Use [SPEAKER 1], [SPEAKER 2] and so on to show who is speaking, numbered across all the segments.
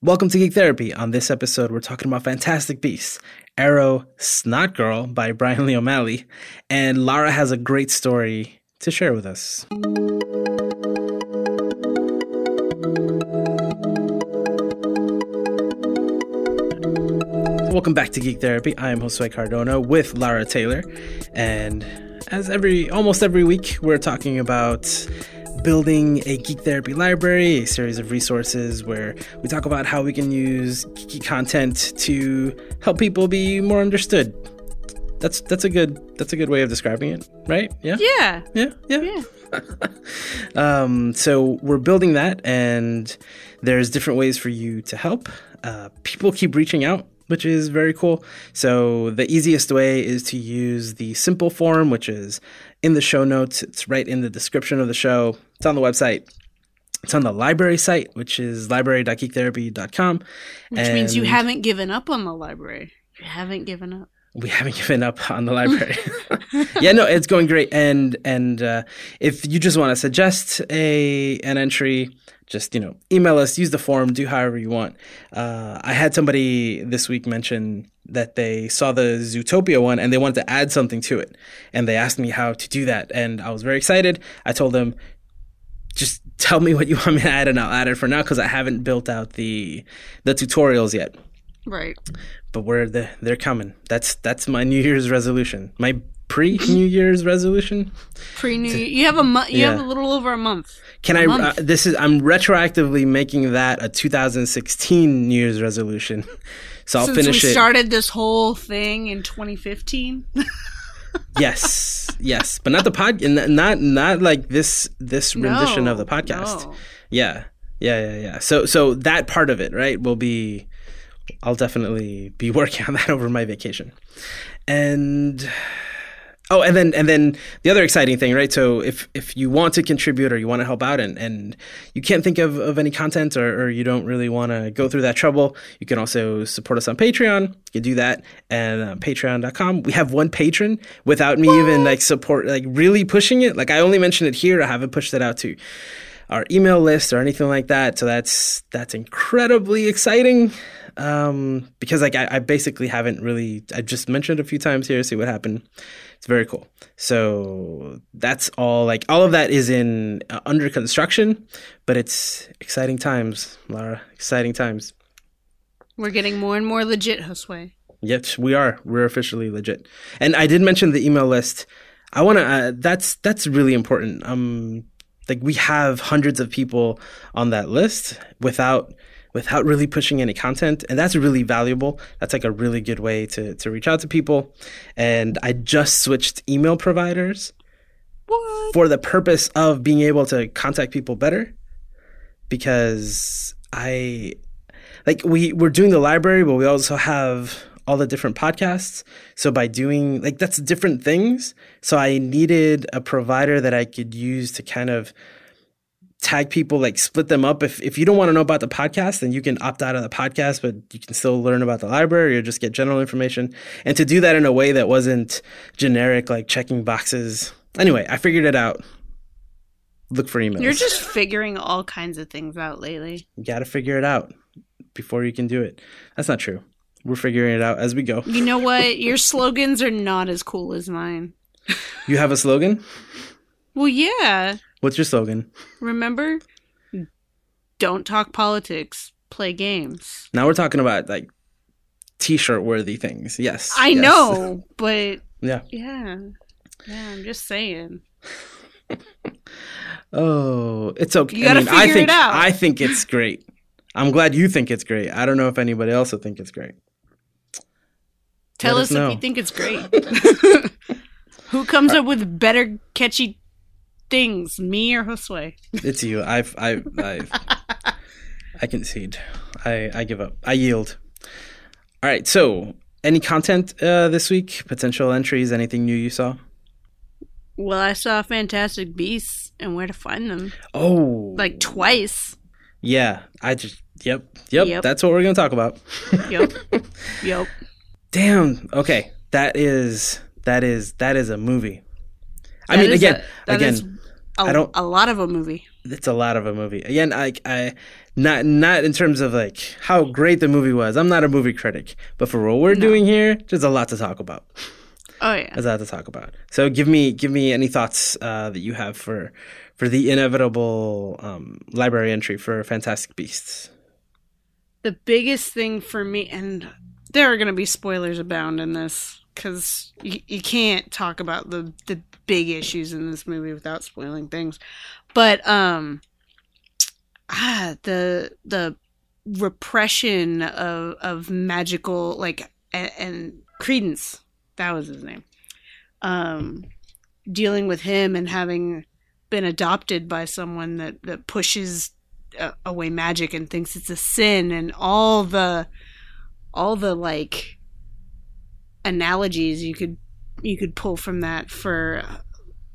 [SPEAKER 1] Welcome to Geek Therapy. On this episode, we're talking about Fantastic Beasts, Arrow Snot Girl by Brian Lee O'Malley, and Lara has a great story to share with us. Welcome back to Geek Therapy. I am Josue Cardona with Lara Taylor, and as every almost every week, we're talking about building a geek therapy library, a series of resources where we talk about how we can use geeky content to help people be more understood. That's that's a good that's a good way of describing it, right? Yeah.
[SPEAKER 2] Yeah.
[SPEAKER 1] Yeah. Yeah.
[SPEAKER 2] Yeah.
[SPEAKER 1] Um, so we're building that, and there's different ways for you to help. Uh, people keep reaching out, which is very cool. So the easiest way is to use the simple form, which is in the show notes. It's right in the description of the show. It's on the website. It's on the library site, which is library.geektherapy.com.
[SPEAKER 2] Which means you haven't given up on the library. You haven't given up.
[SPEAKER 1] we haven't given up on the library. yeah, no, it's going great. And and uh, if you just want to suggest a an entry, just you know, email us, use the form, do however you want. Uh, I had somebody this week mention that they saw the Zootopia one and they wanted to add something to it, and they asked me how to do that, and I was very excited. I told them. Just tell me what you want me to add, and I'll add it for now because I haven't built out the the tutorials yet
[SPEAKER 2] Right.
[SPEAKER 1] but we're the, they're coming. That's that's my New Year's resolution. My pre New Year's resolution.
[SPEAKER 2] Pre New You have a month. You have a little over a month.
[SPEAKER 1] Can
[SPEAKER 2] A
[SPEAKER 1] I? Uh, this is I'm retroactively making that a 2016 New Year's resolution. So I'll
[SPEAKER 2] Since
[SPEAKER 1] finish
[SPEAKER 2] we
[SPEAKER 1] it.
[SPEAKER 2] started this whole thing in 2015.
[SPEAKER 1] yes, yes, but not the pod. Not not like this this rendition
[SPEAKER 2] No,
[SPEAKER 1] of the podcast.
[SPEAKER 2] no.
[SPEAKER 1] Yeah, yeah, yeah, yeah. So so that part of it, right, will be. I'll definitely be working on that over my vacation, and oh, and then and then the other exciting thing, right? So if if you want to contribute or you want to help out, and and you can't think of of any content or, or you don't really want to go through that trouble, you can also support us on Patreon. You can do that and uh, Patreon.com. We have one patron without me even like support like really pushing it. Like I only mentioned it here. I haven't pushed it out to our email list or anything like that. So that's that's incredibly exciting. Um, because like I, I basically haven't really I just mentioned a few times here, see what happened. It's very cool. So that's all like all of that is in uh, under construction, but it's exciting times, Lara. Exciting times.
[SPEAKER 2] We're getting more and more legit, Josue.
[SPEAKER 1] Yet we are. We're officially legit. And I did mention the email list. I want to. Uh, that's that's really important. Um, like we have hundreds of people on that list without without really pushing any content, and that's really valuable. That's like a really good way to to reach out to people. And I just switched email providers
[SPEAKER 2] What?
[SPEAKER 1] for the purpose of being able to contact people better because I like we we're doing the library but we also have all the different podcasts. So by doing like that's different things. So I needed a provider that I could use to kind of tag people like split them up. If if you don't want to know about the podcast then you can opt out of the podcast but you can still learn about the library or just get general information. And to do that in a way that wasn't generic like checking boxes. Anyway i figured it out. Look for emails.
[SPEAKER 2] You're just figuring all kinds of things out lately.
[SPEAKER 1] you gotta figure it out before you can do it. That's not true we're figuring it out as we go
[SPEAKER 2] You know what? Your slogans are not as cool as mine.
[SPEAKER 1] you have a slogan
[SPEAKER 2] Well, yeah.
[SPEAKER 1] what's your slogan
[SPEAKER 2] Remember? Don't talk politics, play games.
[SPEAKER 1] now we're talking about like t-shirt worthy things yes
[SPEAKER 2] I
[SPEAKER 1] yes.
[SPEAKER 2] know, but
[SPEAKER 1] yeah
[SPEAKER 2] yeah. Yeah, I'm just saying.
[SPEAKER 1] Oh, it's okay.
[SPEAKER 2] You gotta
[SPEAKER 1] I mean, I think
[SPEAKER 2] it out.
[SPEAKER 1] I think it's great. I'm glad you think it's great. I don't know if anybody else will think it's great.
[SPEAKER 2] Tell
[SPEAKER 1] Let
[SPEAKER 2] us
[SPEAKER 1] us
[SPEAKER 2] if you think it's great. Who comes up with better catchy things, me or Josue?
[SPEAKER 1] It's you. I've I I I concede. I I give up. I yield. All right. So, any content uh, this week? Potential entries? Anything new you saw?
[SPEAKER 2] Well, I saw Fantastic Beasts and where to find them
[SPEAKER 1] Oh,
[SPEAKER 2] like twice.
[SPEAKER 1] yeah. I just yep yep.
[SPEAKER 2] Yep.
[SPEAKER 1] That's what we're gonna talk about.
[SPEAKER 2] yep, yup.
[SPEAKER 1] Damn. Okay. That is that is that is a movie. I
[SPEAKER 2] That
[SPEAKER 1] mean, again,
[SPEAKER 2] a-
[SPEAKER 1] again. I don't-
[SPEAKER 2] a lot of a movie.
[SPEAKER 1] it's a lot of a movie. Again, I, I not not in terms of like how great the movie was. I'm not a movie critic, but for what we're doing here, there's a lot to talk about.
[SPEAKER 2] Oh yeah.
[SPEAKER 1] There's a lot to talk about. So give me give me any thoughts uh, that you have for for the inevitable um, library entry for Fantastic Beasts.
[SPEAKER 2] the biggest thing for me, and there are going to be spoilers abound in this because you, you can't talk about the the big issues in this movie without spoiling things. But um, ah, the the repression of of magical like and, and Credence that was his name. Um, dealing with him and having been adopted by someone that that pushes uh, away magic and thinks it's a sin and all the all the like analogies you could you could pull from that for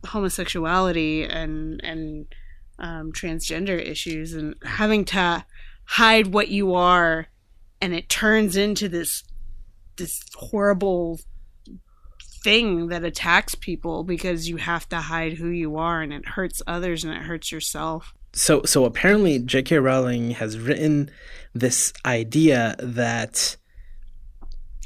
[SPEAKER 2] homosexuality and and um, transgender issues and having to hide what you are and it turns into this this horrible thing that attacks people because you have to hide who you are and it hurts others and it hurts yourself
[SPEAKER 1] So so apparently J.K. Rowling has written this idea that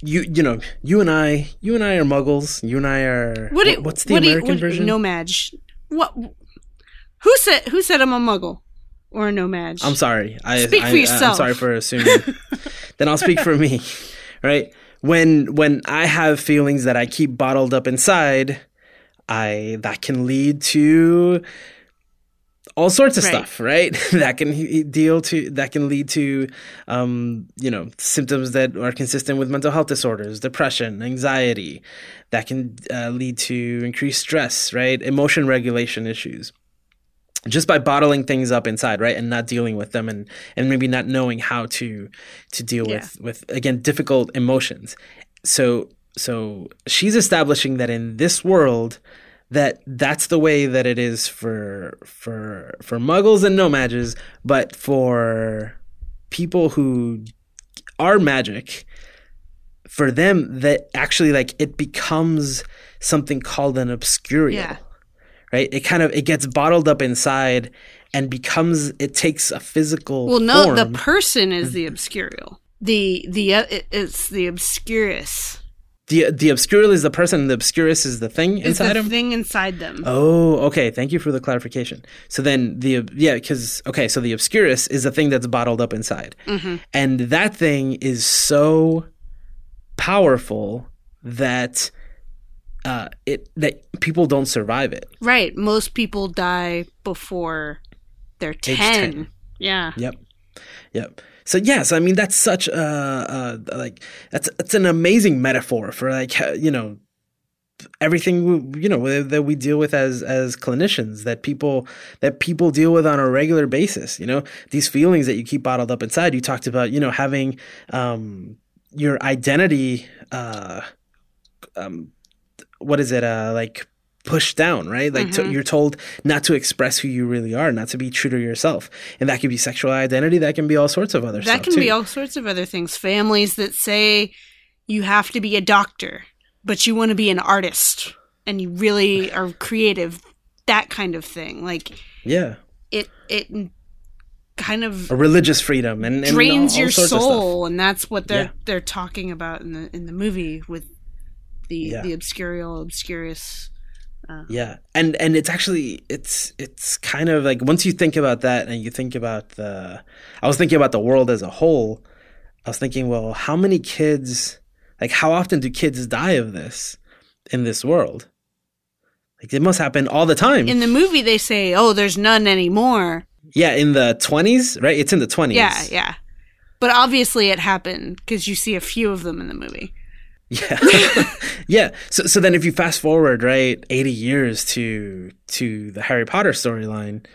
[SPEAKER 1] you you know you and I you and I are Muggles. You and I are
[SPEAKER 2] What do-
[SPEAKER 1] what's the
[SPEAKER 2] what
[SPEAKER 1] American
[SPEAKER 2] what-
[SPEAKER 1] version?
[SPEAKER 2] No-Maj. What? Who said? Who said I'm a Muggle or a nomad?
[SPEAKER 1] I'm sorry. I,
[SPEAKER 2] Speak for
[SPEAKER 1] I,
[SPEAKER 2] yourself.
[SPEAKER 1] I'm sorry for assuming. then I'll speak for me. Right? When when I have feelings that I keep bottled up inside, I that can lead to all sorts of
[SPEAKER 2] Right.
[SPEAKER 1] stuff, right? that can deal to that can lead to um, you know, symptoms that are consistent with mental health disorders, depression, anxiety. That can uh, lead to increased stress, right? Emotion regulation issues just by bottling things up inside right and not dealing with them and and maybe not knowing how to to deal
[SPEAKER 2] Yeah.
[SPEAKER 1] with with again difficult emotions so so she's establishing that in this world that that's the way that it is for for for muggles and No-Majs but for people who are magic for them that actually like it becomes something called an obscurial
[SPEAKER 2] Yeah.
[SPEAKER 1] right it kind of it gets bottled up inside and becomes it takes a physical
[SPEAKER 2] well, no, the person is the obscurial. The the uh, it, it's the obscurus.
[SPEAKER 1] The the obscurial is the person and the obscurus is the thing
[SPEAKER 2] It's
[SPEAKER 1] inside
[SPEAKER 2] the
[SPEAKER 1] him
[SPEAKER 2] thing inside them.
[SPEAKER 1] Oh, okay. Thank you for the clarification. So then the yeah, because okay, so the obscurus is the thing that's bottled up inside,
[SPEAKER 2] Mm-hmm.
[SPEAKER 1] and that thing is so powerful that uh, it that people don't survive it.
[SPEAKER 2] Right. Most people die before they're ten.
[SPEAKER 1] 10.
[SPEAKER 2] Yeah.
[SPEAKER 1] Yep, yep. So yes, I mean that's such a, a like that's it's an amazing metaphor for like you know everything you know that we deal with as as clinicians that people that people deal with on a regular basis you know? These feelings that you keep bottled up inside you talked about you know having um your identity uh um what is it uh like pushed down right like to,
[SPEAKER 2] Mhm.
[SPEAKER 1] you're told not to express who you really are not to be true to yourself and that could be sexual identity that can be all sorts of other stuff
[SPEAKER 2] That can
[SPEAKER 1] too.
[SPEAKER 2] be all sorts of other things. Families that say you have to be a doctor, but you want to be an artist and you really are creative. That kind of thing. Like
[SPEAKER 1] yeah
[SPEAKER 2] it it kind of
[SPEAKER 1] a religious freedom and, and
[SPEAKER 2] drains
[SPEAKER 1] all, all
[SPEAKER 2] your
[SPEAKER 1] sorts of stuff.
[SPEAKER 2] soul and that's what they're
[SPEAKER 1] Yeah.
[SPEAKER 2] they're talking about in the in the movie with the
[SPEAKER 1] Yeah.
[SPEAKER 2] the obscurial obscurus
[SPEAKER 1] Yeah, and and it's actually it's it's kind of like once you think about that and you think about the, I was thinking about the world as a whole. I was thinking, well, how many kids, like how often do kids die of this in this world? Like it must happen all the time.
[SPEAKER 2] in the movie they say oh there's none anymore
[SPEAKER 1] yeah, in the twenties, right? It's in the twenties.
[SPEAKER 2] yeah yeah but obviously it happened because you see a few of them in the movie
[SPEAKER 1] Yeah. yeah. So so then if you fast forward, right, 80 years to to the Harry Potter storyline,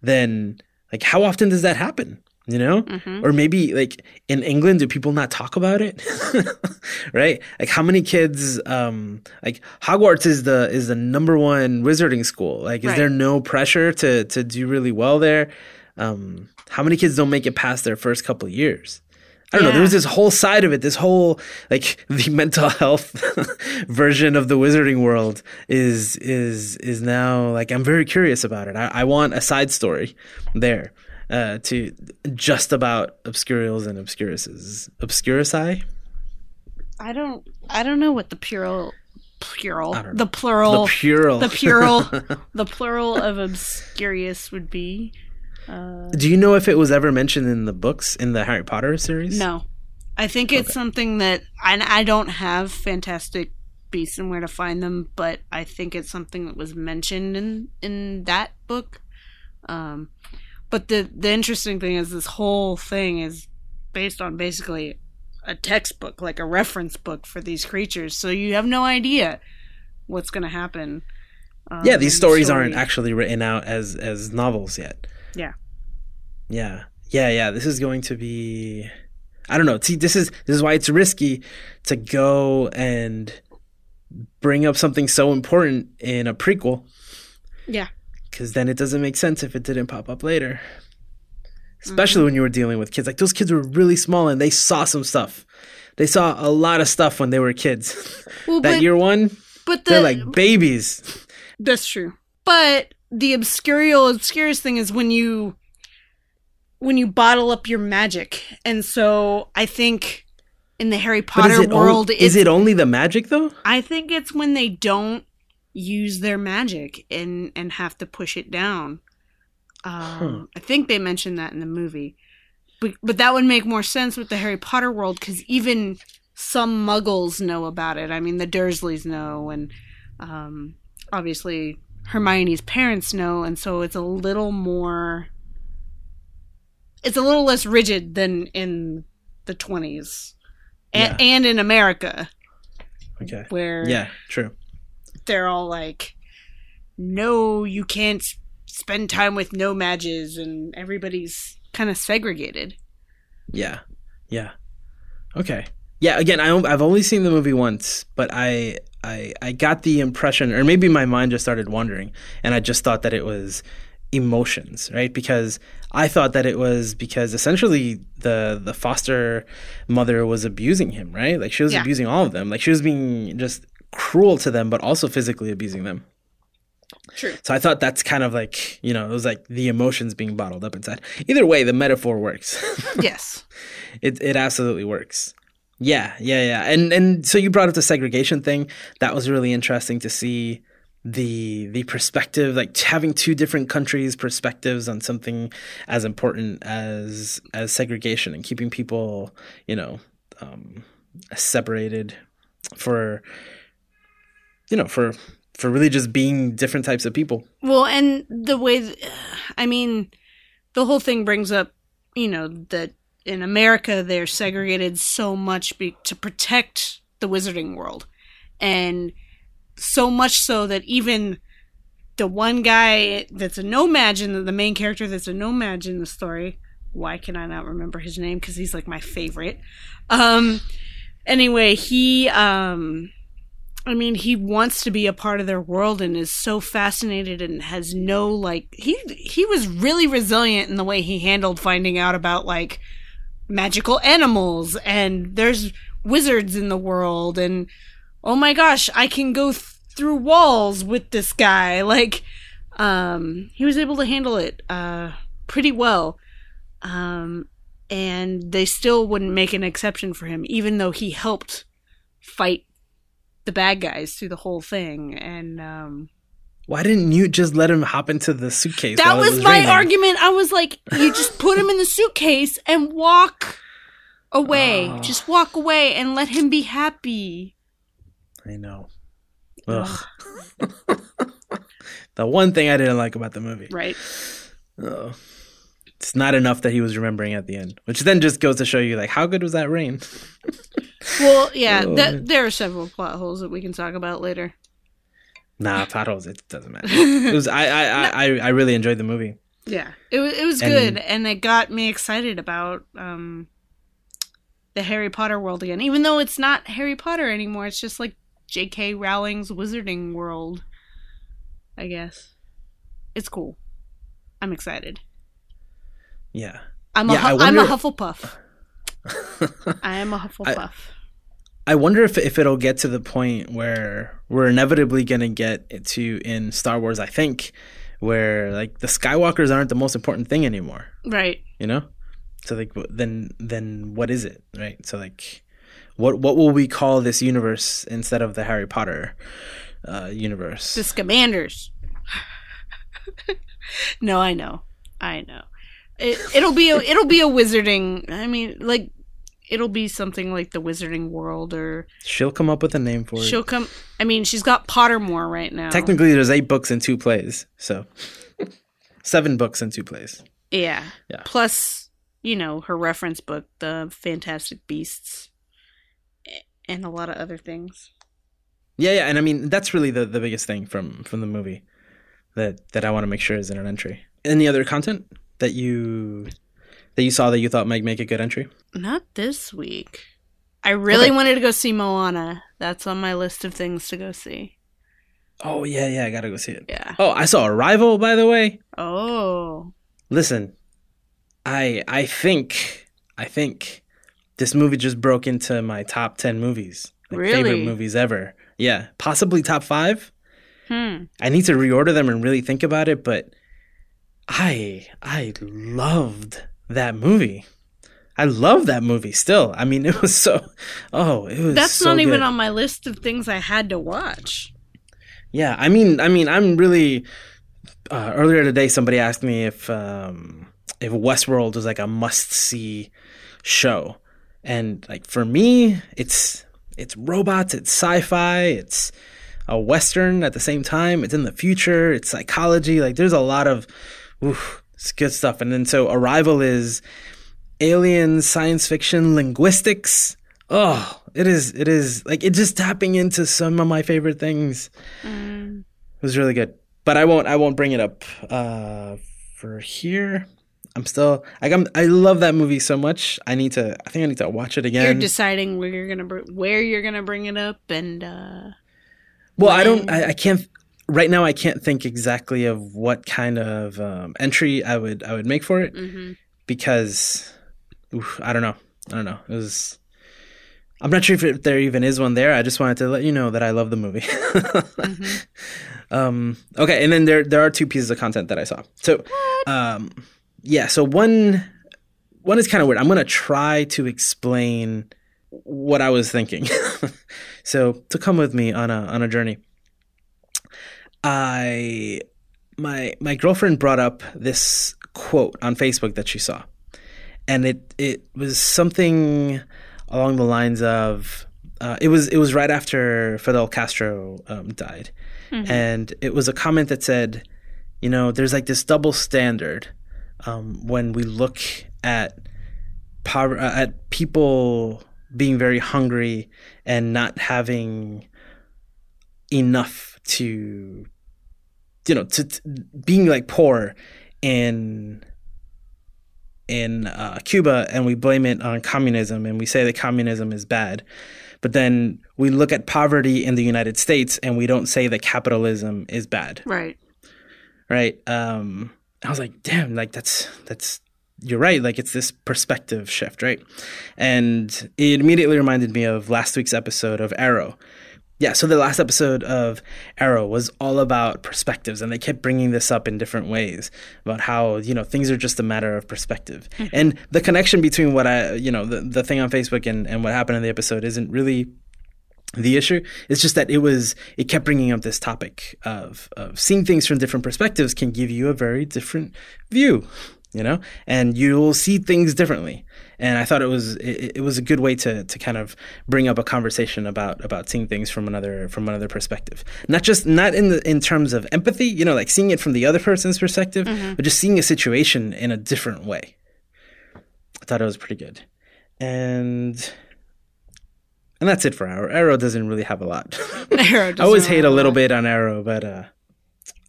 [SPEAKER 1] then like how often does that happen? You know?
[SPEAKER 2] Mhm.
[SPEAKER 1] Or maybe like in England do people not talk about it? right? Like how many kids um like Hogwarts is the is the number one wizarding school. Like is
[SPEAKER 2] Right.
[SPEAKER 1] there no pressure to to do really well there? Um how many kids don't make it past their first couple of years? I don't know. There was this whole side of it. This whole like the mental health version of the wizarding world is is is now like I'm very curious about it. I, I want a side story there uh, to just about obscurials and obscuruses. Obscurici?
[SPEAKER 2] I don't. I don't know what the plural, plural, the plural,
[SPEAKER 1] the plural.
[SPEAKER 2] the plural, the plural of obscurious would be. Uh,
[SPEAKER 1] Do you know if it was ever mentioned in the books in the Harry Potter series?
[SPEAKER 2] no, I think it's something that and I don't have Fantastic Beasts and Where to Find Them, but I think it's something that was mentioned in in that book. Um, but the the interesting thing is this whole thing is based on basically a textbook, like a reference book for these creatures. So you have no idea what's going to happen. um,
[SPEAKER 1] Yeah, these
[SPEAKER 2] the
[SPEAKER 1] stories
[SPEAKER 2] story.
[SPEAKER 1] aren't actually written out as as novels yet.
[SPEAKER 2] Yeah.
[SPEAKER 1] Yeah. Yeah, yeah. This is going to be I don't know. See, this is this is why it's risky to go and bring up something so important in a prequel
[SPEAKER 2] Yeah.
[SPEAKER 1] cuz then it doesn't make sense if it didn't pop up later.
[SPEAKER 2] Mm-hmm.
[SPEAKER 1] Especially when you were dealing with kids. Like those kids were really small and they saw some stuff. They saw a lot of stuff when they were kids.
[SPEAKER 2] Well,
[SPEAKER 1] that
[SPEAKER 2] but,
[SPEAKER 1] year one,
[SPEAKER 2] but the,
[SPEAKER 1] they're like babies.
[SPEAKER 2] That's true. But the obscurial obscurus thing is when you when you bottle up your magic. And so I think in the Harry Potter
[SPEAKER 1] is
[SPEAKER 2] world
[SPEAKER 1] on- is it only the magic though?
[SPEAKER 2] I think it's when they don't use their magic and and have to push it down. Um,
[SPEAKER 1] Huh.
[SPEAKER 2] I think they mentioned that in the movie, but but that would make more sense with the Harry Potter world because even some Muggles know about it. I mean, the Dursleys know, and um, obviously Hermione's parents know, and so it's a little more. It's a little less rigid than in the twenties, and,
[SPEAKER 1] Yeah.
[SPEAKER 2] and in America,
[SPEAKER 1] Okay.
[SPEAKER 2] where
[SPEAKER 1] Yeah, true.
[SPEAKER 2] they're all like, no, you can't spend time with No-Majs, and everybody's kind of segregated.
[SPEAKER 1] Yeah, yeah. Okay. Yeah. Again, I, I've only seen the movie once, but I, I, I got the impression, or maybe my mind just started wandering, and I just thought that it was emotions, right? Because I thought that it was because essentially the the foster mother was abusing him, right? Like she was
[SPEAKER 2] Yeah.
[SPEAKER 1] abusing all of them. Like she was being just cruel to them, but also physically abusing them.
[SPEAKER 2] True.
[SPEAKER 1] So I thought that's kind of like you know it was like the emotions being bottled up inside. Either way, the metaphor works.
[SPEAKER 2] yes.
[SPEAKER 1] it it absolutely works. Yeah, yeah, yeah. And and so you brought up the segregation thing. That was really interesting to see the the perspective like having two different countries perspectives on something as important as as segregation and keeping people, you know, um separated for you know, for for really just being different types of people.
[SPEAKER 2] Well, and the way, th- I mean, the whole thing brings up, you know, that in America they're segregated so much be- to protect the wizarding world. And so much so that even the one guy that's a No-Maj in the main character that's a No-Maj in the story, why can I not remember his name? Because he's like my favorite. Um, anyway, he, um, I mean, he wants to be a part of their world and is so fascinated and has no like he he was really resilient in the way he handled finding out about like magical animals and there's wizards in the world and oh my gosh, I can go th- through walls with this guy. Like um he was able to handle it uh pretty well. Um and they still wouldn't make an exception for him even though he helped fight the bad guys through the whole thing and um
[SPEAKER 1] Why didn't you just let him hop into the suitcase?
[SPEAKER 2] that
[SPEAKER 1] it
[SPEAKER 2] was, my
[SPEAKER 1] raining?
[SPEAKER 2] argument i was like you just put him in the suitcase and walk away
[SPEAKER 1] Oh.
[SPEAKER 2] just walk away and let him be happy
[SPEAKER 1] I know. Ugh. the one thing I didn't like about the movie.
[SPEAKER 2] right
[SPEAKER 1] Oh. It's not enough that he was remembering at the end, which then just goes to show you like how good was that rain?
[SPEAKER 2] well yeah
[SPEAKER 1] Oh,
[SPEAKER 2] th- there are several plot holes that we can talk about later
[SPEAKER 1] Nah, plot. It doesn't matter. It was I I I, I, I really enjoyed the movie.
[SPEAKER 2] yeah it, wa- it was
[SPEAKER 1] And-
[SPEAKER 2] good and it got me excited about um the harry potter world again even though it's not harry potter anymore it's just like j.k rowling's wizarding world i guess it's cool i'm excited
[SPEAKER 1] Yeah.
[SPEAKER 2] I'm a
[SPEAKER 1] Yeah,
[SPEAKER 2] hu- I'm a Hufflepuff. I am a Hufflepuff.
[SPEAKER 1] I wonder if if it'll get to the point where we're inevitably gonna get to in Star Wars. I think where like the Skywalkers aren't the most important thing anymore.
[SPEAKER 2] right.
[SPEAKER 1] You know, so like then then what is it, right? So like, what what will we call this universe instead of the Harry Potter uh, universe?
[SPEAKER 2] The Scamanders. no, I know. I know. It, it'll be a it'll be a wizarding. I mean, like it'll be something like the Wizarding World, or
[SPEAKER 1] She'll come up with a name for it.
[SPEAKER 2] she'll come. I mean, she's got Pottermore right now.
[SPEAKER 1] Technically, there's eight books and two plays, so seven books and two plays.
[SPEAKER 2] yeah.
[SPEAKER 1] Yeah.
[SPEAKER 2] Plus, you know, her reference book, The Fantastic Beasts, and a lot of other things.
[SPEAKER 1] Yeah, yeah, and I mean that's really the, the biggest thing from from the movie that that I want to make sure is in an entry. Any other content that you that you saw that you thought might make a good entry?
[SPEAKER 2] Not this week. I really
[SPEAKER 1] Okay.
[SPEAKER 2] wanted to go see Moana. That's on my list of things to go see.
[SPEAKER 1] Oh yeah, yeah, I gotta go see it.
[SPEAKER 2] Yeah.
[SPEAKER 1] Oh, I saw Arrival by the way.
[SPEAKER 2] Oh.
[SPEAKER 1] Listen, I I think I think this movie just broke into my top ten movies, like favorite movies ever. Yeah, possibly top five.
[SPEAKER 2] Hmm.
[SPEAKER 1] I need to reorder them and really think about it, but I I loved that movie. I love that movie still. I mean, it was so oh, it was
[SPEAKER 2] That's
[SPEAKER 1] so
[SPEAKER 2] not even
[SPEAKER 1] good.
[SPEAKER 2] on my list of things I had to watch.
[SPEAKER 1] Yeah, I mean, I mean, I'm really uh, earlier today somebody asked me if um if Westworld was like a must-see show. And like for me, it's it's robots, it's sci-fi, it's a western at the same time. It's in the future, it's psychology. Like there's a lot of oof, it's good stuff. And then so Arrival is alien science fiction, linguistics. Oh, it is it is like it's just tapping into some of my favorite things.
[SPEAKER 2] Mm.
[SPEAKER 1] It was really good. But I won't I won't bring it up uh for here. I'm still like I'm I love that movie so much. I need to I think I need to watch it again.
[SPEAKER 2] You're deciding where you're gonna br- where you're gonna bring it up, and uh,
[SPEAKER 1] well, I don't I, I can't right now I can't think exactly of what kind of um, entry I would I would make for it
[SPEAKER 2] mhm.
[SPEAKER 1] because oof, I don't know. I don't know. It was I'm not sure if it, there even is one there. I just wanted to let you know that I love the movie.
[SPEAKER 2] Mhm.
[SPEAKER 1] Um, okay, and then there there are two pieces of content that I saw. So, um, yeah. So one one is kind of weird. I'm gonna try to explain what I was thinking. so to come with me on a on a journey. I my my girlfriend brought up this quote on Facebook that she saw, and it it was something along the lines of uh, it was it was right after Fidel Castro um, died,
[SPEAKER 2] Mhm.
[SPEAKER 1] and it was a comment that said, you know, there's like this double standard um, when we look at power uh, at people being very hungry and not having enough to you know to, to being like poor in in uh, Cuba and we blame it on communism and we say that communism is bad. But then we look at poverty in the United States and we don't say that capitalism is bad.
[SPEAKER 2] Right.
[SPEAKER 1] right? Um i was like damn like that's that's you're right. Like it's this perspective shift right? And it immediately reminded me of last week's episode of arrow yeah so the last episode of arrow was all about perspectives and they kept bringing this up in different ways about how you know things are just a matter of perspective mm-hmm. and the connection between what i you know the, the thing on facebook and, and what happened in the episode isn't really the issue. It's just that it was it kept bringing up this topic of of seeing things from different perspectives can give you a very different view, you know, and you'll see things differently. And I thought it was it, it was a good way to to kind of bring up a conversation about about seeing things from another from another perspective. Not just not in the in terms of empathy, you know, like seeing it from the other person's perspective, but just seeing a situation in a different way. I thought it was pretty good. And and that's it for Arrow. Arrow doesn't really have a lot.
[SPEAKER 2] Arrow
[SPEAKER 1] I always hate a little bit on Arrow, but uh,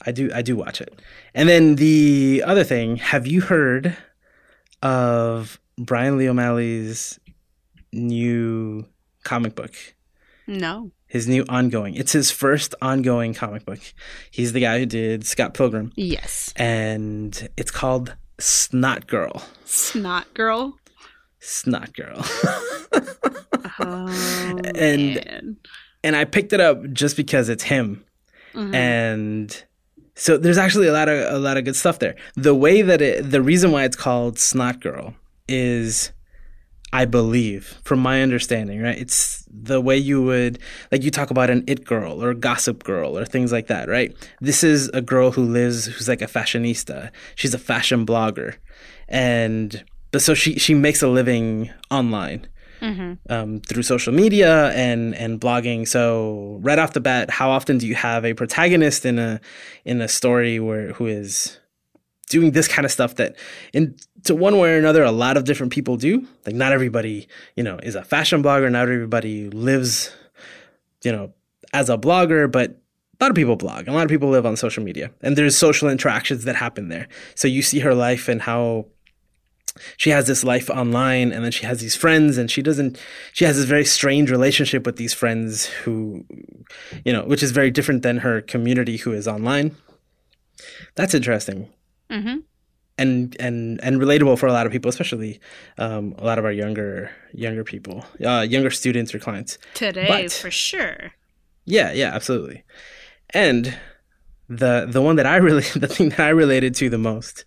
[SPEAKER 1] I do I do watch it. And then the other thing, have you heard of Brian Lee O'Malley's new comic book?
[SPEAKER 2] No.
[SPEAKER 1] His new ongoing. It's his first ongoing comic book. He's the guy who did Scott Pilgrim,
[SPEAKER 2] Yes.
[SPEAKER 1] and it's called Snot Girl.
[SPEAKER 2] Snot girl.
[SPEAKER 1] Snot Girl.
[SPEAKER 2] Oh,
[SPEAKER 1] And-
[SPEAKER 2] man.
[SPEAKER 1] and I picked it up just because it's him.
[SPEAKER 2] Mhm.
[SPEAKER 1] and so there's actually a lot of a lot of good stuff there. The way that it, the reason why it's called Snot Girl is, I believe, from my understanding, right? It's the way you would like you talk about an it girl or gossip girl or things like that, right? This is a girl who lives who's like a fashionista. She's a fashion blogger, and but so she she makes a living online
[SPEAKER 2] Mhm.
[SPEAKER 1] um, through social media and and blogging. So right off the bat, how often do you have a protagonist in a in a story where who is doing this kind of stuff that in to one way or another a lot of different people do. Like not everybody you know is a fashion blogger. Not everybody lives you know as a blogger but a lot of people blog. A lot of people live on social media. And there's social interactions that happen there. So you see her life and how she has this life online and then she has these friends and she doesn't she has this very strange relationship with these friends who you know which is very different than her community who is online. That's interesting.
[SPEAKER 2] Mhm.
[SPEAKER 1] And and and relatable for a lot of people especially um, a lot of our younger younger people uh, younger students or clients
[SPEAKER 2] Today,
[SPEAKER 1] But-
[SPEAKER 2] for sure.
[SPEAKER 1] yeah, yeah, absolutely. And the the one that I really the thing that I related to the most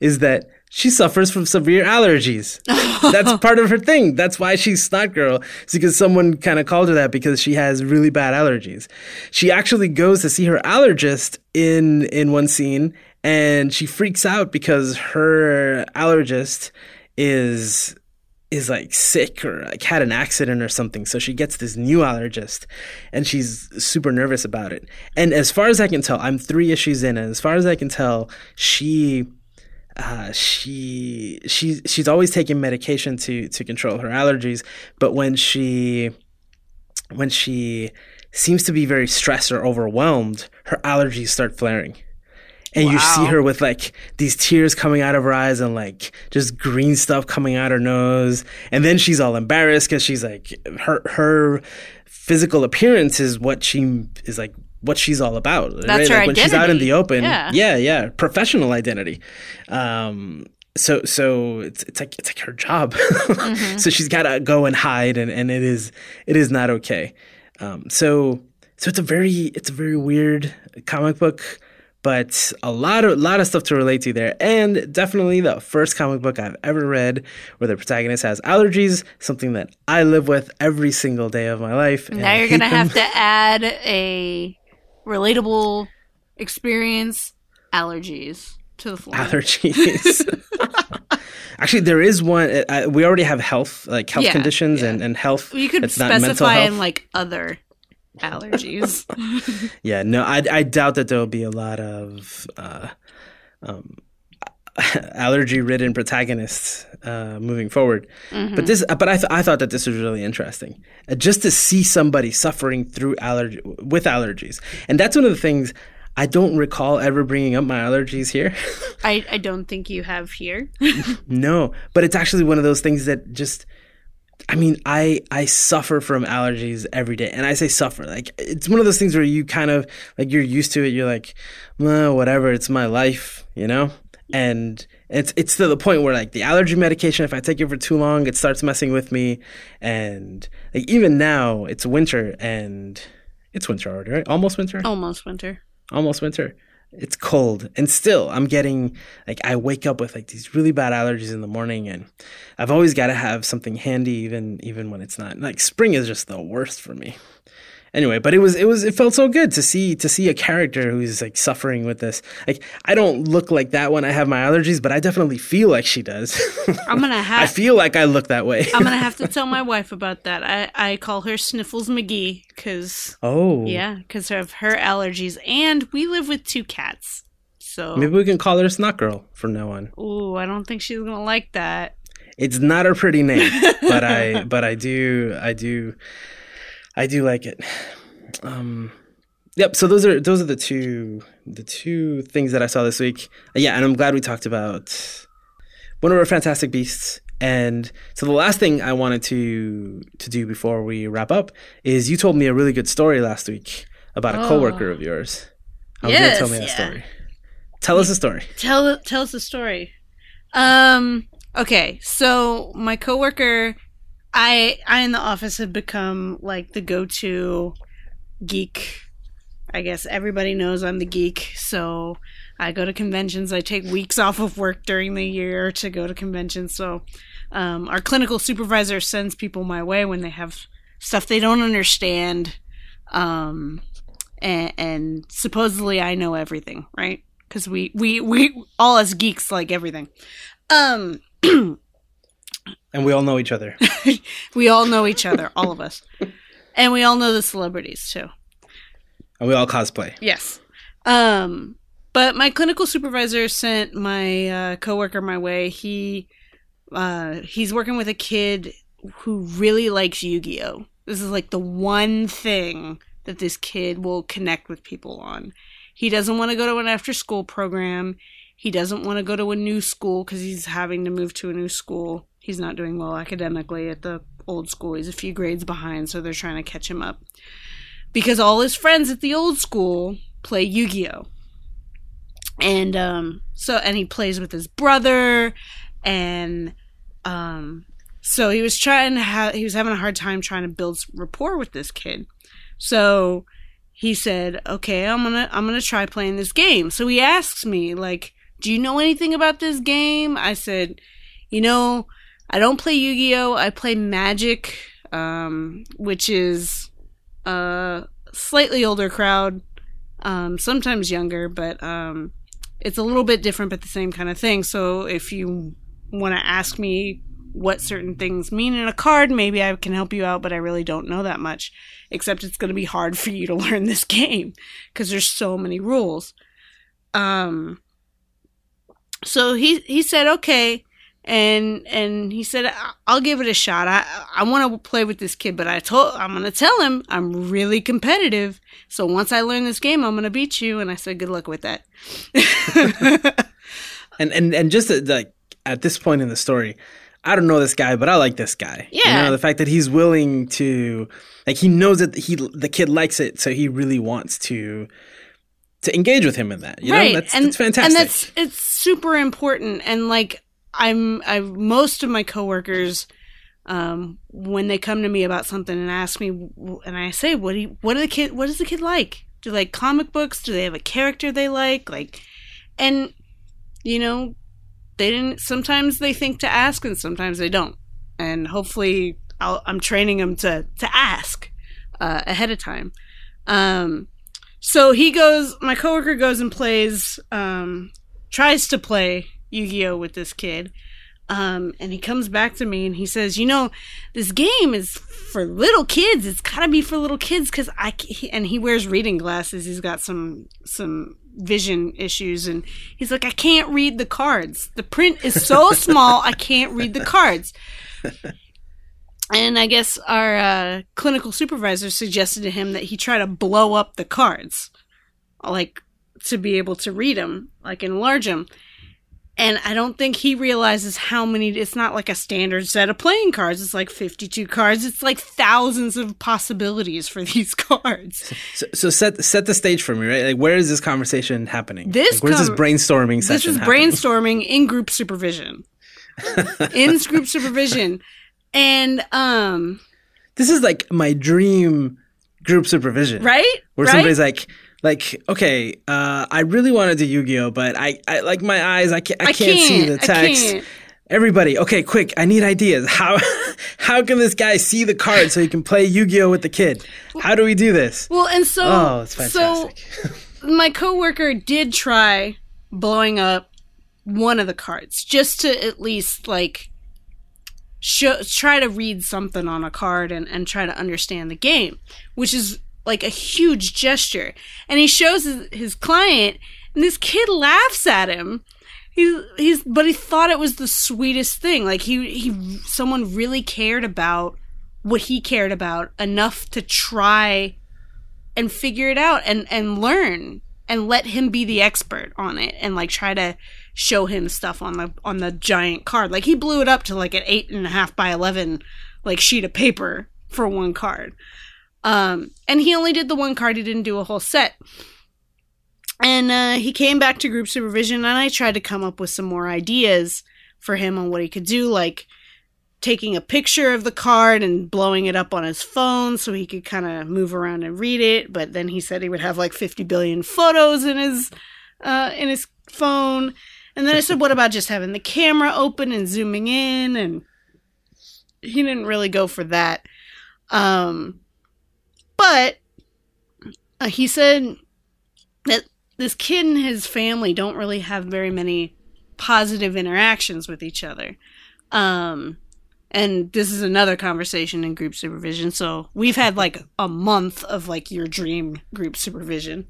[SPEAKER 1] is that she suffers from severe allergies. That's part of her thing. That's why she's snot girl. It's because someone kind of called her that because she has really bad allergies. She actually goes to see her allergist in in one scene and she freaks out because her allergist is is like sick or like had an accident or something. So she gets this new allergist and she's super nervous about it. And as far as I can tell, I'm three issues in, and as far as I can tell, she uh, she she she's always taking medication to to control her allergies, but when she when she seems to be very stressed or overwhelmed, her allergies start flaring. And you see her with like these tears coming out of her eyes and like just green stuff coming out her nose. And then she's all embarrassed because she's like her her physical appearance is what she is like what she's all about.
[SPEAKER 2] That's her
[SPEAKER 1] like when she's out in the open.
[SPEAKER 2] Yeah.
[SPEAKER 1] yeah, yeah, professional identity. Um, so so it's it's like it's like her job. so she's got to go and hide, and and it is it is not okay. Um, so so it's a very it's a very weird comic book. But a lot of lot of stuff to relate to there, and definitely the first comic book I've ever read where the protagonist has allergies, something that I live with every single day of my life.
[SPEAKER 2] Now
[SPEAKER 1] I
[SPEAKER 2] you're gonna
[SPEAKER 1] them.
[SPEAKER 2] have to add a relatable experience: allergies to the floor.
[SPEAKER 1] allergies. Actually, there is one. uh, Uh, we already have health, like health
[SPEAKER 2] Yeah,
[SPEAKER 1] conditions
[SPEAKER 2] yeah.
[SPEAKER 1] and, and health.
[SPEAKER 2] you could
[SPEAKER 1] It's not mental
[SPEAKER 2] specify in like other allergies.
[SPEAKER 1] Yeah, no, I, I doubt that there will be a lot of uh, um, allergy-ridden protagonists uh, moving forward.
[SPEAKER 2] Mm-hmm.
[SPEAKER 1] But this, but I, th- I thought that this was really interesting, uh, just to see somebody suffering through allergy with allergies, and that's one of the things. I don't recall ever bringing up my allergies here.
[SPEAKER 2] I, I don't think you have here.
[SPEAKER 1] No, but it's actually one of those things that just I mean, I I suffer from allergies every day. And I say suffer. Like it's one of those things where you kind of like you're used to it. You're like, well, whatever, it's my life, you know? And it's it's to the point where like the allergy medication, if I take it for too long, it starts messing with me. And like even now, it's winter and it's winter already, right? Almost winter?
[SPEAKER 2] Almost winter.
[SPEAKER 1] almost winter. It's cold, and still, I'm getting like I wake up with like these really bad allergies in the morning, and I've always got to have something handy, even even when it's not. Like spring is just the worst for me. Anyway, but it was it was it felt so good to see to see a character who's like suffering with this. Like I don't look like that when I have my allergies, but I definitely feel like she does.
[SPEAKER 2] I'm gonna have.
[SPEAKER 1] I feel like I look that way.
[SPEAKER 2] I'm gonna have to tell my wife about that. I, I call her Sniffles McGee because
[SPEAKER 1] oh,
[SPEAKER 2] yeah, because of her allergies, and we live with two cats. So
[SPEAKER 1] Maybe we can call her Snot Girl from now on.
[SPEAKER 2] ooh, I don't think she's gonna like that.
[SPEAKER 1] It's not a pretty name, but I but I do I do I do like it. Um Yep, so those are those are the two the two things that I saw this week. Uh, Yeah, and I'm glad we talked about one of our Fantastic Beasts. And so the last thing I wanted to to do before we wrap up is you told me a really good story last week about a
[SPEAKER 2] Oh.
[SPEAKER 1] coworker of yours. I was gonna tell me that
[SPEAKER 2] yeah.
[SPEAKER 1] story. Tell us a story.
[SPEAKER 2] Tell tell us the story. Um, Okay, so my coworker, I I in the office have become like the go-to geek. I guess everybody knows I'm the geek, so I go to conventions. I take weeks off of work during the year to go to conventions. So um, our clinical supervisor sends people my way when they have stuff they don't understand, um, and, and supposedly I know everything, right? Because we we we all as geeks like everything. Um,
[SPEAKER 1] And we all know each other.
[SPEAKER 2] we all know each other, all of us, and we all know the celebrities too.
[SPEAKER 1] And we all cosplay.
[SPEAKER 2] Yes. Um, but my clinical supervisor sent my uh, coworker my way. He uh, he's working with a kid who really likes Yu-Gi-Oh. This is like the one thing that this kid will connect with people on. He doesn't want to go to an after-school program. He doesn't want to go to a new school because he's having to move to a new school. He's not doing well academically at the old school. He's a few grades behind, so they're trying to catch him up. Because all his friends at the old school play Yu Gi Oh! And um, so, and he plays with his brother, and um, so he was trying to have, he was having a hard time trying to build rapport with this kid. So he said, "Okay, I'm gonna I'm gonna try playing this game." So he asks me like, "Do you know anything about this game?" I said, "You know, I don't play Yu-Gi-Oh. I play Magic, um, which is a slightly older crowd, um, sometimes younger, but um, it's a little bit different, but the same kind of thing. So if you want to ask me what certain things mean in a card, maybe I can help you out, but I really don't know that much. Except it's going to be hard for you to learn this game because there's so many rules. Um, so he he said okay, and and he said "I- I'll give it a shot. I I want to play with this kid, but I told I'm going to tell him I'm really competitive. So once I learn this game, I'm going to beat you. And I said good luck with that.
[SPEAKER 1] And and and just at, like at this point in the story, I don't know this guy, but I like this guy. you
[SPEAKER 2] Yeah.
[SPEAKER 1] know the fact that he's willing to, like, he knows that he the kid likes it, so he really wants to to engage with him in that. You know, that's, that's fantastic.
[SPEAKER 2] And that's it's super important. And like I'm, I most of my coworkers, um, when they come to me about something and ask me, and I say, what do you, what do the kid, what does the kid like? Do they like comic books? Do they have a character they like? Like, and you know, they didn't. Sometimes they think to ask, and sometimes they don't. And hopefully, I'll, I'm training them to to ask uh, ahead of time. Um, so he goes, my coworker goes and plays, um, tries to play Yu Gi Oh with this kid. Um, and he comes back to me and he says, "You know, this game is for little kids. It's gotta be for little kids because I." he- And he wears reading glasses. He's got some some vision issues, and he's like, "I can't read the cards. The print is so small. I can't read the cards." And I guess our uh, clinical supervisor suggested to him that he try to blow up the cards, like to be able to read them, like enlarge them. And I don't think he realizes how many. It's not like a standard set of playing cards. It's like fifty-two cards. It's like thousands of possibilities for these cards.
[SPEAKER 1] so, so set set the stage for me, right? Like, where is this conversation happening?
[SPEAKER 2] This
[SPEAKER 1] like, where's this
[SPEAKER 2] com-
[SPEAKER 1] brainstorming
[SPEAKER 2] This is
[SPEAKER 1] happening?
[SPEAKER 2] brainstorming in group supervision. in group supervision, and um,
[SPEAKER 1] This is like my dream group supervision,
[SPEAKER 2] right,
[SPEAKER 1] Where
[SPEAKER 2] right.
[SPEAKER 1] somebody's like, like, okay, uh, I really want to do Yu-Gi-Oh, but I, I like my eyes, I can't, I,
[SPEAKER 2] I
[SPEAKER 1] can't, see the
[SPEAKER 2] can't,
[SPEAKER 1] text. Everybody, okay, quick! I need ideas. How, how can this guy see the card so he can play Yu-Gi-Oh with the kid? How do we do this?
[SPEAKER 2] Well, and so
[SPEAKER 1] Oh, it's
[SPEAKER 2] so
[SPEAKER 1] fantastic.
[SPEAKER 2] my coworker did try blowing up one of the cards just to at least like show, try to read something on a card and, and try to understand the game, which is like a huge gesture. And he shows his, his client, and this kid laughs at him. He's he's but he thought it was the sweetest thing. Like he he someone really cared about what he cared about enough to try and figure it out and and learn and let him be the expert on it and like try to show him stuff on the on the giant card like he blew it up to like an eight and a half by 11 like sheet of paper for one card um and he only did the one card he didn't do a whole set and uh, he came back to group supervision and i tried to come up with some more ideas for him on what he could do, like taking a picture of the card and blowing it up on his phone so he could kind of move around and read it. But then he said he would have like 50 billion photos in his uh, in his phone. And then I said, what about just having the camera open and zooming in? And he didn't really go for that. Um, but uh, he said that this kid and his family don't really have very many positive interactions with each other. Um, and this is another conversation in group supervision. So we've had like a month of like your dream group supervision.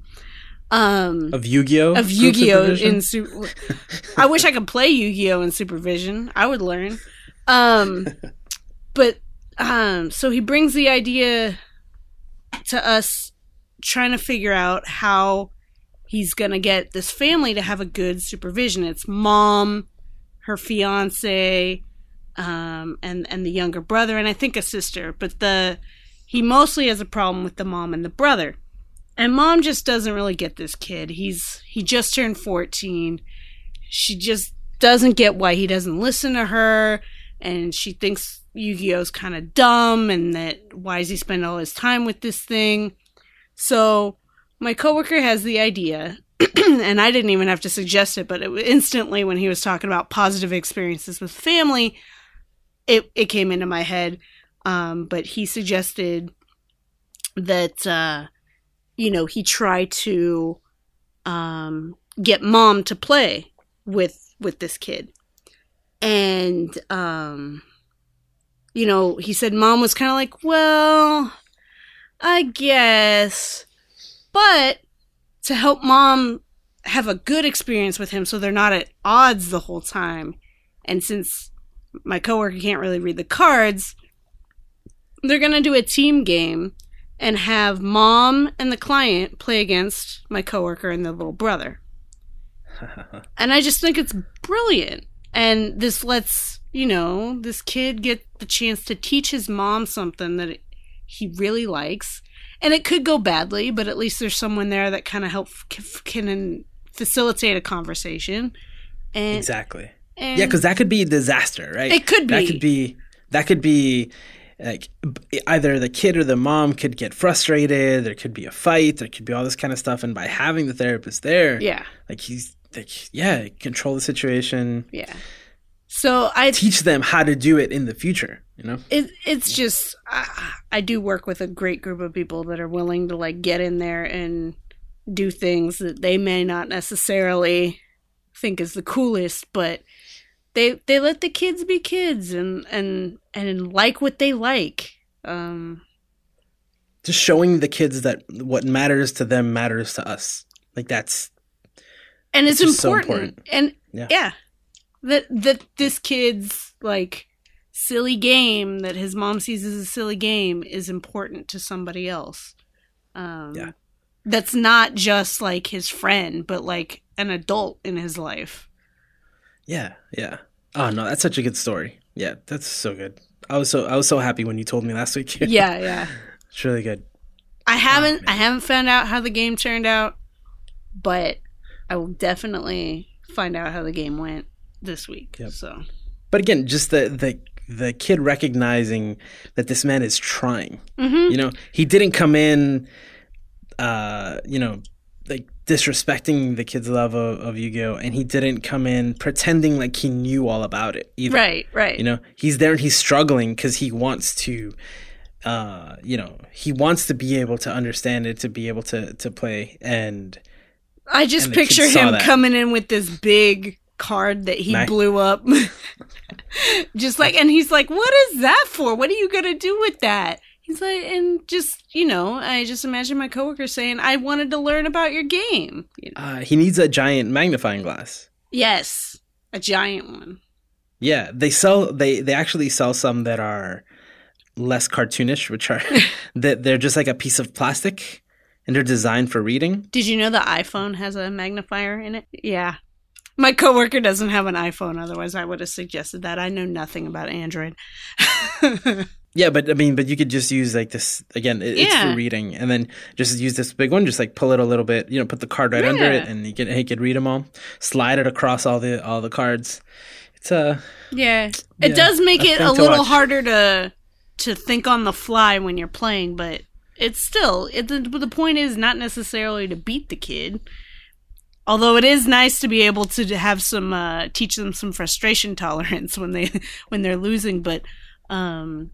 [SPEAKER 2] Um,
[SPEAKER 1] Of Yu-Gi-Oh.
[SPEAKER 2] of Yu-Gi-Oh in su- I wish I could play Yu-Gi-Oh in supervision. I would learn. Um but um so he brings the idea to us trying to figure out how he's going to get this family to have a good supervision. It's mom, her fiance, um and and the younger brother and I think a sister, but the he mostly has a problem with the mom and the brother. And mom just doesn't really get this kid. He's he just turned 14. She just doesn't get why he doesn't listen to her and she thinks Yu-Gi-Oh's kind of dumb and that why is he spending all his time with this thing? So my coworker has the idea and I didn't even have to suggest it, but it instantly when he was talking about positive experiences with family, it it came into my head. Um, but he suggested that uh, you know he tried to um, get mom to play with with this kid, and um, you know he said mom was kind of like, well, I guess, but to help mom have a good experience with him so they're not at odds the whole time. And since my coworker can't really read the cards, they're going to do a team game and have mom and the client play against my coworker and the little brother. And I just think it's brilliant. And this lets, you know, this kid get the chance to teach his mom something that he really likes. And it could go badly, but at least there's someone there that kind of help can facilitate a conversation. And,
[SPEAKER 1] exactly.
[SPEAKER 2] and
[SPEAKER 1] Yeah, because that could be a disaster, right?
[SPEAKER 2] It could be.
[SPEAKER 1] That could be. That could be. Like either the kid or the mom could get frustrated. There could be a fight. There could be all this kind of stuff. And by having the therapist there,
[SPEAKER 2] yeah,
[SPEAKER 1] like he's like, yeah, control the situation,
[SPEAKER 2] yeah. So I
[SPEAKER 1] teach them how to do it in the future. You know,
[SPEAKER 2] it, it's just I, I do work with a great group of people that are willing to like get in there and do things that they may not necessarily think is the coolest but they they let the kids be kids and and and like what they like um
[SPEAKER 1] just showing the kids that what matters to them matters to us. Like that's
[SPEAKER 2] and it's,
[SPEAKER 1] just so
[SPEAKER 2] important.
[SPEAKER 1] important.
[SPEAKER 2] and
[SPEAKER 1] Yeah.
[SPEAKER 2] yeah that that this kid's like silly game that his mom sees as a silly game is important to somebody else um
[SPEAKER 1] Yeah.
[SPEAKER 2] that's not just like his friend but like an adult in his life
[SPEAKER 1] yeah, yeah. Oh no, that's such a good story. Yeah, that's so good. I was so I was so happy when you told me last week.
[SPEAKER 2] yeah yeah
[SPEAKER 1] it's really good.
[SPEAKER 2] i haven't
[SPEAKER 1] man.
[SPEAKER 2] i haven't found out how the game turned out but i will definitely find out how the game went this week
[SPEAKER 1] Yep.
[SPEAKER 2] so
[SPEAKER 1] But again, just the the the kid recognizing that this man is trying.
[SPEAKER 2] hmm
[SPEAKER 1] You know, he didn't come in, uh, you know, like disrespecting the kid's love of, of Yu-Gi-Oh, and he didn't come in pretending like he knew all about it either.
[SPEAKER 2] right right
[SPEAKER 1] You know, he's there and he's struggling because he wants to, uh, you know, he wants to be able to understand it, to be able to to play, and
[SPEAKER 2] I just picture him
[SPEAKER 1] that.
[SPEAKER 2] coming in with this big card that he
[SPEAKER 1] Mag-
[SPEAKER 2] blew up. just like, and he's like, What is that for? What are you going to do with that? He's like, and just, you know, I just imagine my coworker saying, I wanted to learn about your game. You know?
[SPEAKER 1] uh, he needs a giant magnifying glass.
[SPEAKER 2] Yes, a giant one.
[SPEAKER 1] Yeah, they sell they they actually sell some that are less cartoonish, which are that they're just like a piece of plastic and they're designed for reading.
[SPEAKER 2] Did you know the iPhone has a magnifier in it? Yeah. My coworker doesn't have an iPhone, otherwise, I would have suggested that. I know nothing about Android.
[SPEAKER 1] Yeah, but I mean, but you could just use like this again. It, It's for reading, and then just use this big one. Just like pull it a little bit, you know, put the card right under it, and you can he could read them all. Slide it across all the all the cards. It's uh
[SPEAKER 2] Yeah. It
[SPEAKER 1] Yeah,
[SPEAKER 2] does make it a little
[SPEAKER 1] watch.
[SPEAKER 2] harder to to think on the fly when you're playing, but it's still it the, the point is not necessarily to beat the kid. Although it is nice to be able to have some uh, teach them some frustration tolerance when they when they're losing, but um,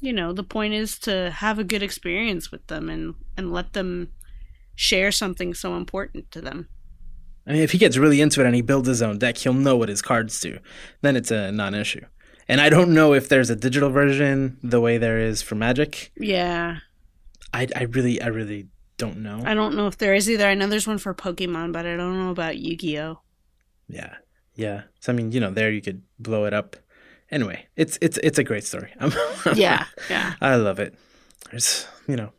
[SPEAKER 2] you know the point is to have a good experience with them and and let them share something so important to them.
[SPEAKER 1] I mean if he gets really into it and he builds his own deck, he'll know what his cards do. Then it's a non issue. And I don't know if there's a digital version the way there is for Magic.
[SPEAKER 2] Yeah,
[SPEAKER 1] I, I really I really don't know.
[SPEAKER 2] I don't know if there is either. I know there's one for Pokemon, but I don't know about Yu Gi Oh.
[SPEAKER 1] Yeah, yeah. So I mean, you know, there you could blow it up. Anyway, it's it's it's a great story. I'm,
[SPEAKER 2] Yeah, yeah.
[SPEAKER 1] I love it. There's you know,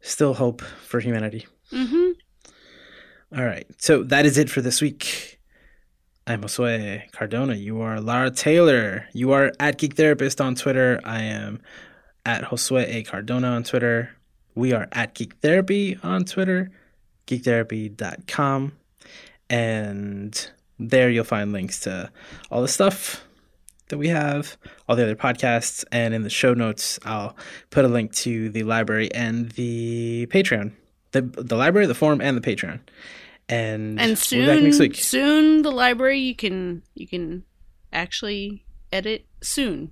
[SPEAKER 1] still hope for humanity.
[SPEAKER 2] Mm-hmm.
[SPEAKER 1] All right, so that is it for this week. I'm Josue Cardona. You are Lara Taylor. You are at Geek Therapist on Twitter. I am at Josue A. Cardona on Twitter. We are at Geek Therapy on Twitter, geektherapy.com. And there you'll find links to all the stuff that we have, all the other podcasts, and in the show notes, I'll put a link to the library and the Patreon. The, the library, the forum, and the Patreon. And,
[SPEAKER 2] And
[SPEAKER 1] we'll be back next
[SPEAKER 2] soon,
[SPEAKER 1] week.
[SPEAKER 2] soon the library you can you can actually edit soon.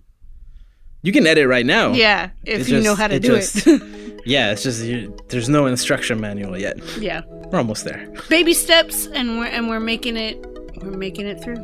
[SPEAKER 1] You can edit right now.
[SPEAKER 2] Yeah, if
[SPEAKER 1] It
[SPEAKER 2] you know how to
[SPEAKER 1] it
[SPEAKER 2] do
[SPEAKER 1] just-
[SPEAKER 2] it.
[SPEAKER 1] Yeah, it's just you, there's no instruction manual yet.
[SPEAKER 2] yeah,
[SPEAKER 1] We're almost there.
[SPEAKER 2] baby steps, and we're and we're making it we're making it through.